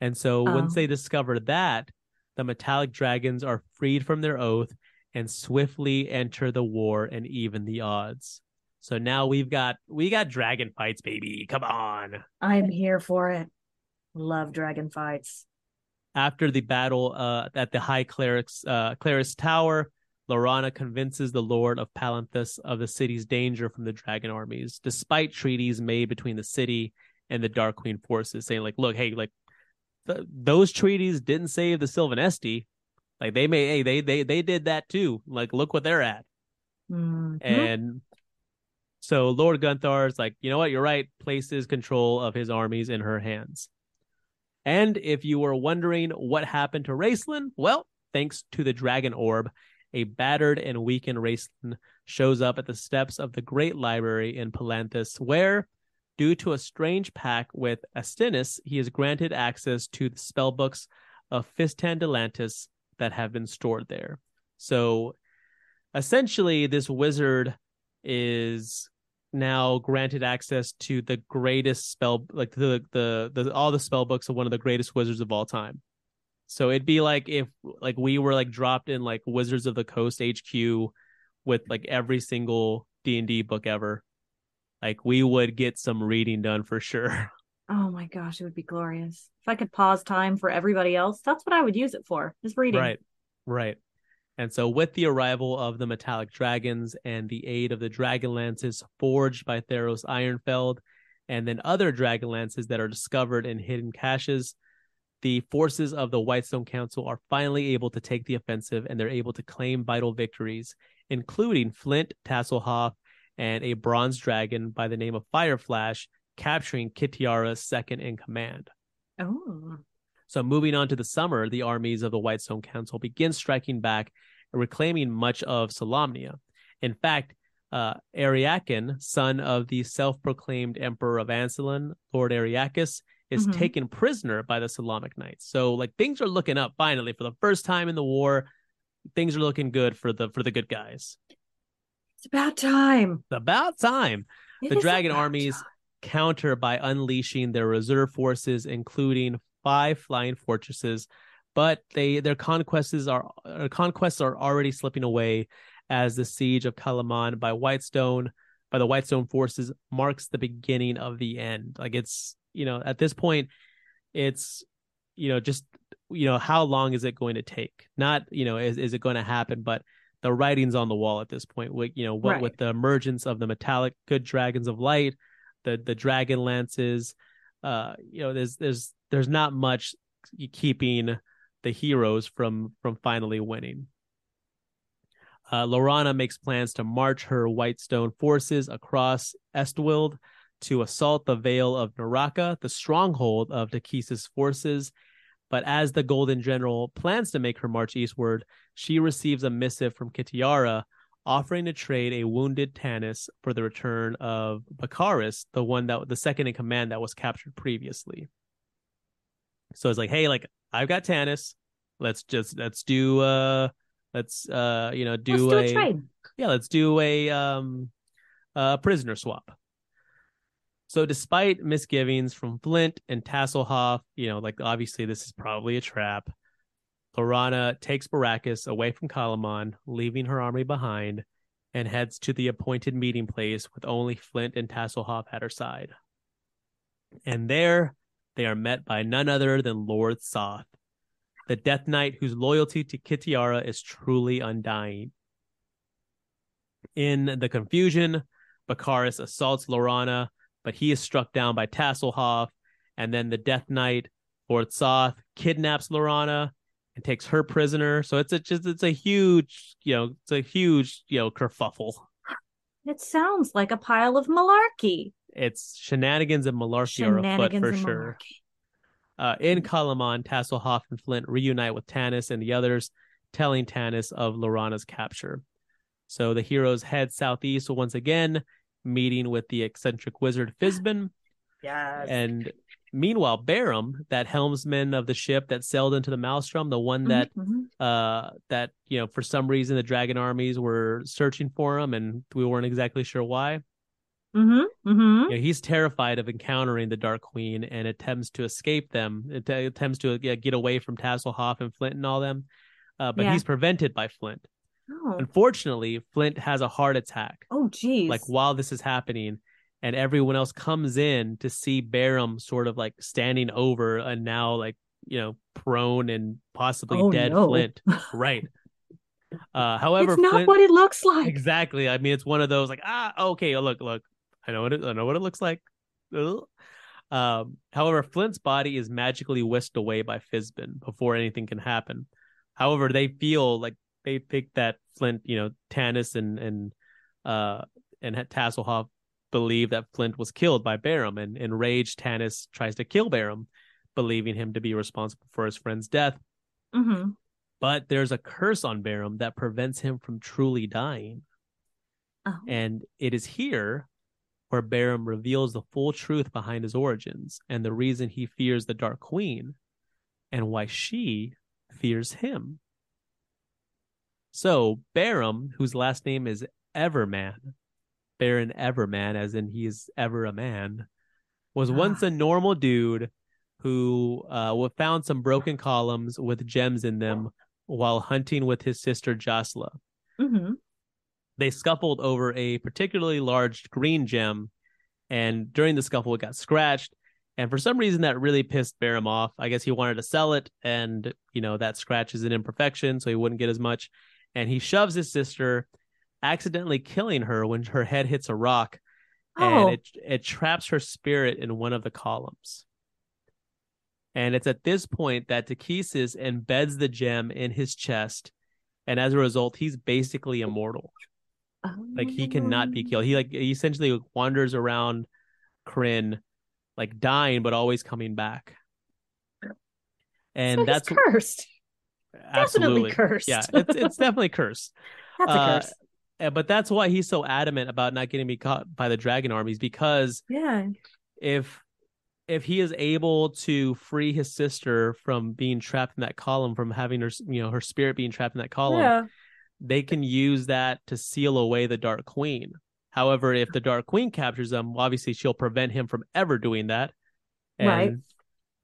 And so once Oh. they discover that, the metallic dragons are freed from their oath and swiftly enter the war and even the odds. So now we've got we got dragon fights, baby. Come on. I'm here for it. Love dragon fights. After the battle uh, at the High Cleric's uh, Cleric's Tower, Laurana convinces the Lord of Palanthas of the city's danger from the dragon armies, despite treaties made between the city and the Dark Queen forces, saying like, "Look, hey, like th- those treaties didn't save the Silvanesti. Like they may, hey, they they they did that too. Like look what they're at." Mhm. And so Lord Gunthar is like, you know what, you're right, places control of his armies in her hands. And if you were wondering what happened to Raistlin, well, thanks to the Dragon Orb, a battered and weakened Raistlin shows up at the steps of the Great Library in Palanthas, where, due to a strange pact with Astinus, he is granted access to the spellbooks of Fistandantilus that have been stored there. So essentially this wizard is now granted access to the greatest spell like the the, the all the spell books of one of the greatest wizards of all time so it'd be like if like we were like dropped in like wizards of the coast hq with like every single d&d book ever like we would get some reading done for sure Oh my gosh, it would be glorious. If I could pause time for everybody else, that's what I would use it for. Is reading. Right, right. And so, with the arrival of the metallic dragons and the aid of the dragon lances forged by Theros Ironfeld, and then other dragon lances that are discovered in hidden caches, the forces of the Whitestone Council are finally able to take the offensive and they're able to claim vital victories, including Flint Tasslehoff and a bronze dragon by the name of Fireflash, capturing Kitiara's second in command. Oh. So moving on to the summer, the armies of the Whitestone Council begin striking back and reclaiming much of Solamnia. In fact, uh, Ariakan, son of the self-proclaimed Emperor of Ansalon, Lord Ariakas, is Mhm. taken prisoner by the Solamnic Knights. So like things are looking up finally for the first time in the war. Things are looking good for the for the good guys. It's about time. It's about time. It The dragon armies time. Counter by unleashing their reserve forces, including five flying fortresses. But they their conquests are conquests are already slipping away as the siege of Kalaman by Whitestone by the Whitestone forces marks the beginning of the end. Like it's you know at this point, it's you know just you know how long is it going to take? Not you know is is it going to happen, but the writing's on the wall at this point. With you know what Right. with the emergence of the metallic good dragons of light, the the dragon lances, uh, you know there's there's there's not much keeping the heroes from from finally winning. Uh, Laurana makes plans to march her Whitestone forces across Estwild to assault the Vale of Neraka, the stronghold of Takhisis's forces. But as the Golden General plans to make her march eastward, she receives a missive from Kitiara offering to trade a wounded Tanis for the return of Bakaris, the one that the second in command that was captured previously. So it's like, hey, like I've got Tanis. Let's just let's do uh let's uh you know do, Let's do a trade. yeah, let's do a um a prisoner swap. So despite misgivings from Flint and Tasslehoff, you know, like obviously this is probably a trap. Laurana takes Bakaris away from Kalaman, leaving her army behind, and heads to the appointed meeting place with only Flint and Tasslehoff at her side. And there they are met by none other than Lord Soth, the Death Knight whose loyalty to Kitiara is truly undying. In the confusion, Bakaris assaults Laurana, but he is struck down by Tasslehoff, and then the Death Knight, Lord Soth, kidnaps Laurana and takes her prisoner. So it's a just it's a huge, you know, it's a huge, you know, kerfuffle. It sounds like a pile of malarkey. It's shenanigans and malarkey are afoot for sure. Uh, in Kalaman, Tasslehoff and Flint reunite with Tanis and the others, telling Tanis of Laurana's capture. So the heroes head southeast once again, meeting with the eccentric wizard Fizban. Yes. And meanwhile, Berem, that helmsman of the ship that sailed into the Maelstrom, the one that Mhm, mhm. uh that you know for some reason the dragon armies were searching for him and we weren't exactly sure why. Mhm, mhm. You know, he's terrified of encountering the Dark Queen and attempts to escape them. Att- attempts to yeah, get away from Tasslehoff and Flint and all them, uh, but Yeah. he's prevented by Flint. Oh, Unfortunately, Flint has a heart attack. oh, geez. Like while this is happening, and everyone else comes in to see Berem sort of like standing over and now like you know prone and possibly Oh, dead no. Flint. Right. Uh, however, it's not Flint, what it looks like. exactly. I mean, it's one of those like ah, okay, oh, look, look, I know what it, I know what it looks like. Um, however, Flint's body is magically whisked away by Fizban before anything can happen. However, they feel like they think that Flint, you know, Tanis and and uh and Tasslehoff believe that Flint was killed by Berem, and enraged Tanis tries to kill Berem, believing him to be responsible for his friend's death. hmm But there's a curse on Berem that prevents him from truly dying. Oh. And it is here where Berem reveals the full truth behind his origins and the reason he fears the Dark Queen and why she fears him. So, Berem, whose last name is Everman, Berem Everman, as in he is ever a man, was once a normal dude who uh, found some broken columns with gems in them while hunting with his sister Jasla hmm they scuffled over a particularly large green gem, and during the scuffle, it got scratched. And for some reason, that really pissed Berem off. I guess he wanted to sell it, and you know that scratch is an imperfection, so he wouldn't get as much. And he shoves his sister, accidentally killing her when her head hits a rock, Oh, and it it traps her spirit in one of the columns. And it's at this point that Takhisis embeds the gem in his chest, and as a result, he's basically immortal like he cannot be killed. He like he essentially wanders around Krynn, like dying but always coming back. And So that's cursed. absolutely Definitely cursed. yeah, it's it's definitely cursed. That's a Uh, curse. Uh, But that's why he's so adamant about not getting me caught by the dragon armies because Yeah. if if he is able to free his sister from being trapped in that column, from having her, you know, her spirit being trapped in that column, Yeah. they can use that to seal away the Dark Queen. However, if the Dark Queen captures them, obviously she'll prevent him from ever doing that. And Right.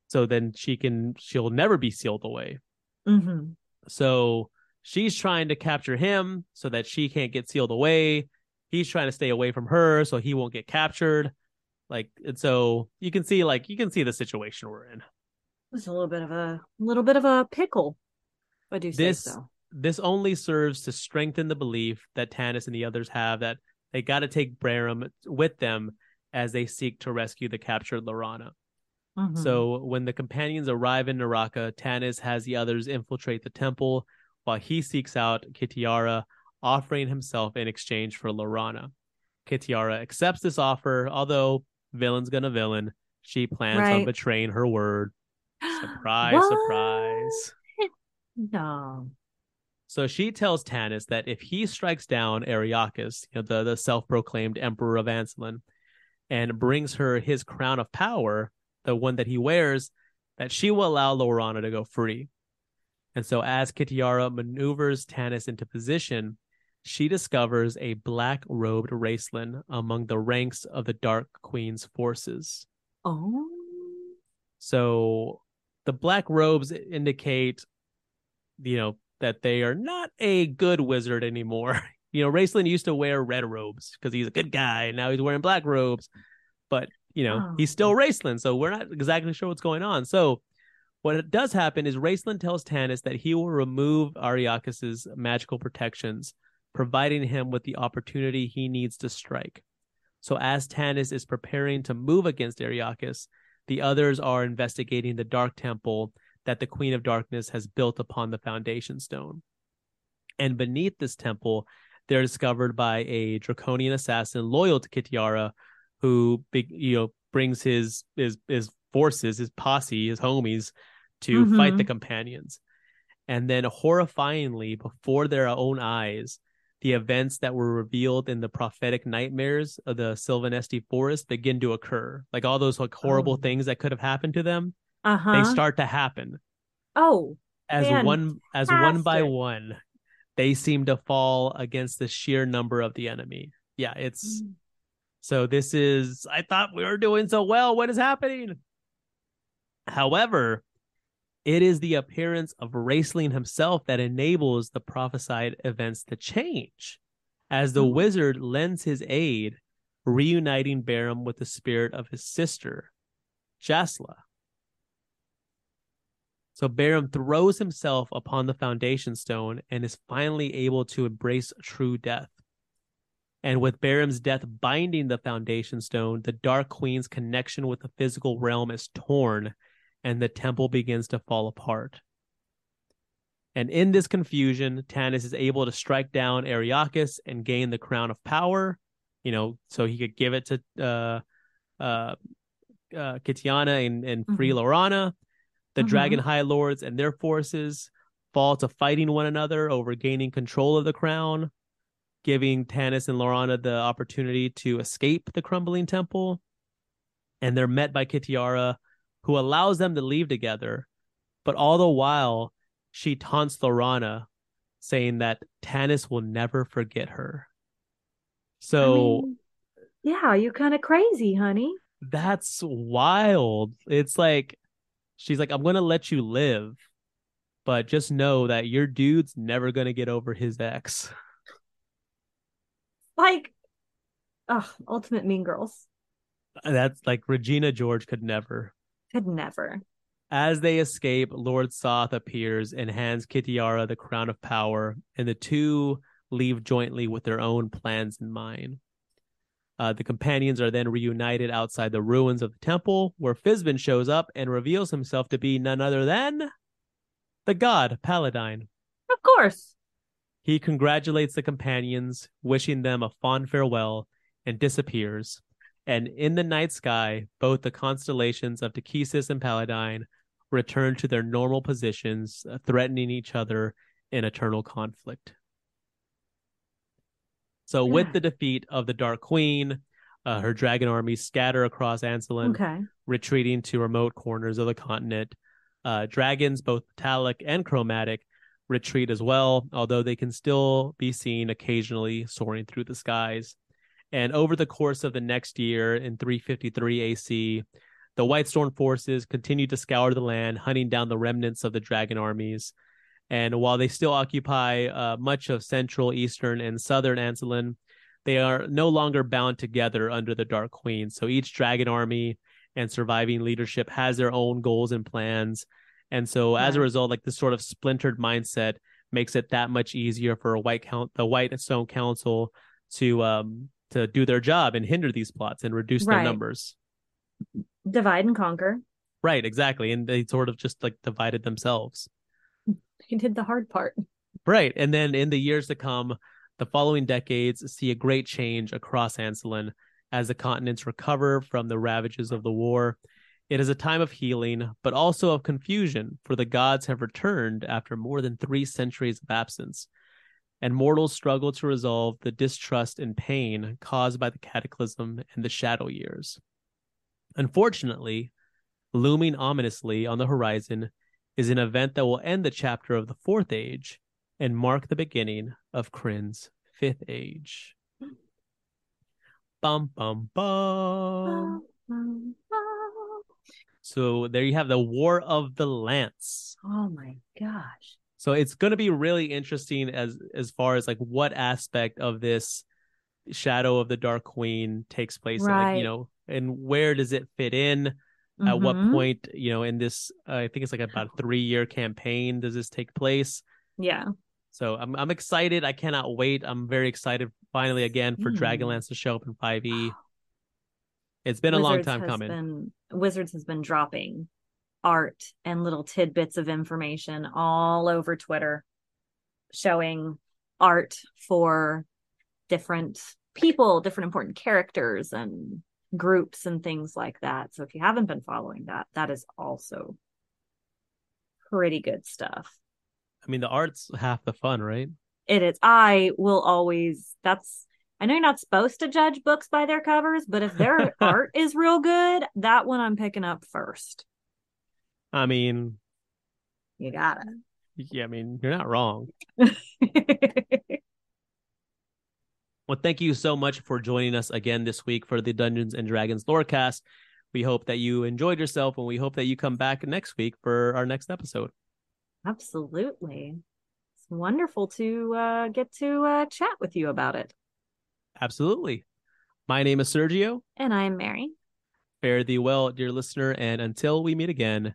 so then she can she'll never be sealed away. hmm So she's trying to capture him so that she can't get sealed away. He's trying to stay away from her so he won't get captured. Like and so you can see like you can see the situation we're in. It's a little bit of a little bit of a pickle. I do say This so. this only serves to strengthen the belief that Tanis and the others have that they got to take Berem with them as they seek to rescue the captured Laurana. Mhm. So when the companions arrive in Neraka, Tanis has the others infiltrate the temple while he seeks out Kitiara, offering himself in exchange for Laurana. Kitiara accepts this offer, although villain's gonna villain. She plans on betraying her word. Surprise, surprise. No. So she tells Tanis that if he strikes down Ariakas, you know, the, the self-proclaimed emperor of Ansalon, and brings her his crown of power, the one that he wears, that she will allow Laurana to go free. And so as Kitiara maneuvers Tanis into position, she discovers a black-robed Raistlin among the ranks of the Dark Queen's forces. Oh. So the black robes indicate, you know, that they are not a good wizard anymore. You know, Raistlin used to wear red robes because he's a good guy. Now he's wearing black robes, but you know, Oh. he's still oh. Raistlin. So we're not exactly sure what's going on. So what does happen is Raistlin tells Tanis that he will remove Ariakas's magical protections, providing him with the opportunity he needs to strike. So as Tanis is preparing to move against Ariakas, the others are investigating the dark temple that the Queen of Darkness has built upon the foundation stone. And beneath this temple, they're discovered by a draconian assassin loyal to Kitiara, who you know brings his his his forces, his posse, his homies to Mhm. fight the companions. And then horrifyingly, before their own eyes, the events that were revealed in the prophetic nightmares of the Silvanesti forest begin to occur. Like all those like horrible Oh. things that could have happened to them, Uh huh. they start to happen Oh. as one as one by one. They seem to fall against the sheer number of the enemy. Yeah, it's Mm. so this is I thought we were doing so well. What is happening? However, it is the appearance of Raistlin himself that enables the prophesied events to change. As the Oh. wizard lends his aid, reuniting Berem with the spirit of his sister, Jasla. So Berem throws himself upon the foundation stone and is finally able to embrace true death. And with Berem's death binding the foundation stone, the Dark Queen's connection with the physical realm is torn and the temple begins to fall apart. And in this confusion, Tanis is able to strike down Ariakas and gain the crown of power, you know, so he could give it to uh, uh, uh, Kitiara and, and free Laurana. The Mhm. Dragon High Lords and their forces fall to fighting one another over gaining control of the crown, giving Tanis and Laurana the opportunity to escape the crumbling temple. And they're met by Kitiara, who allows them to leave together. But all the while, she taunts Laurana, saying that Tanis will never forget her. So I mean, yeah, you're kind of crazy, honey. that's wild. It's like she's like, I'm gonna let you live, but just know that your dude's never gonna get over his ex. Like, ugh, ultimate mean girls. That's like Regina George could never. Could never. As they escape, Lord Soth appears and hands Kitiara the crown of power, and the two leave jointly with their own plans in mind. Uh, the companions are then reunited outside the ruins of the temple, where Fizban shows up and reveals himself to be none other than the god Paladine. Of course. He congratulates the companions, wishing them a fond farewell, and disappears. And in the night sky, both the constellations of Takhisis and Paladine return to their normal positions, uh, threatening each other in eternal conflict. So, with the defeat of the Dark Queen, uh, her dragon armies scatter across Ansalon, Okay. retreating to remote corners of the continent. Uh, dragons, both metallic and chromatic, retreat as well, although they can still be seen occasionally soaring through the skies. And over the course of the next year in 353 AC, the Whitestone forces continue to scour the land, hunting down the remnants of the dragon armies. And while they still occupy uh, much of central, eastern, and southern Ansalon, they are no longer bound together under the Dark Queen. So each dragon army and surviving leadership has their own goals and plans. And so as a result, like this sort of splintered mindset makes it that much easier for a white count the White Stone Council to um to do their job and hinder these plots and reduce Right. their numbers. Divide and conquer. Right, exactly. And they sort of just like divided themselves. He did the hard part. Right. And then in the years to come, the following decades see a great change across Ansalon as the continents recover from the ravages of the war. It is a time of healing, but also of confusion, for the gods have returned after more than three centuries of absence, and mortals struggle to resolve the distrust and pain caused by the cataclysm and the shadow years. Unfortunately, looming ominously on the horizon is an event that will end the chapter of the Fourth Age and mark the beginning of Krynn's Fifth Age. Bum bum bum. So there you have the War of the Lance. Oh my gosh. So it's going to be really interesting as as far as like what aspect of this Shadow of the Dark Queen takes place, and, like, Right. you know, and where does it fit in? At what Mhm. point, you know, in this, uh, I think it's like about a three year campaign does this take place? Yeah. So I'm I'm excited. I cannot wait. I'm very excited finally again for Mm. Dragonlance to show up in 5e. It's been a long time coming. Been, Wizards has been dropping art and little tidbits of information all over Twitter, showing art for different people, different important characters and groups and things like that. So if you haven't been following that, that is also pretty good stuff. I mean, the art's half the fun, right? It is. I will always. That's. I know you're not supposed to judge books by their covers, but if their art is real good, that one I'm picking up first. I mean, You got yeah, I mean, you're not wrong. Well, thank you so much for joining us again this week for the Dungeons and Dragons Lorecast. We hope that you enjoyed yourself, and we hope that you come back next week for our next episode. Absolutely. It's wonderful to uh, get to uh, chat with you about it. Absolutely. My name is Sergio. And I'm Mary. Fare thee well, dear listener, and until we meet again,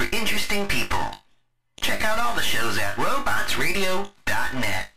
for interesting people. Check out all the shows at robotsradio.net.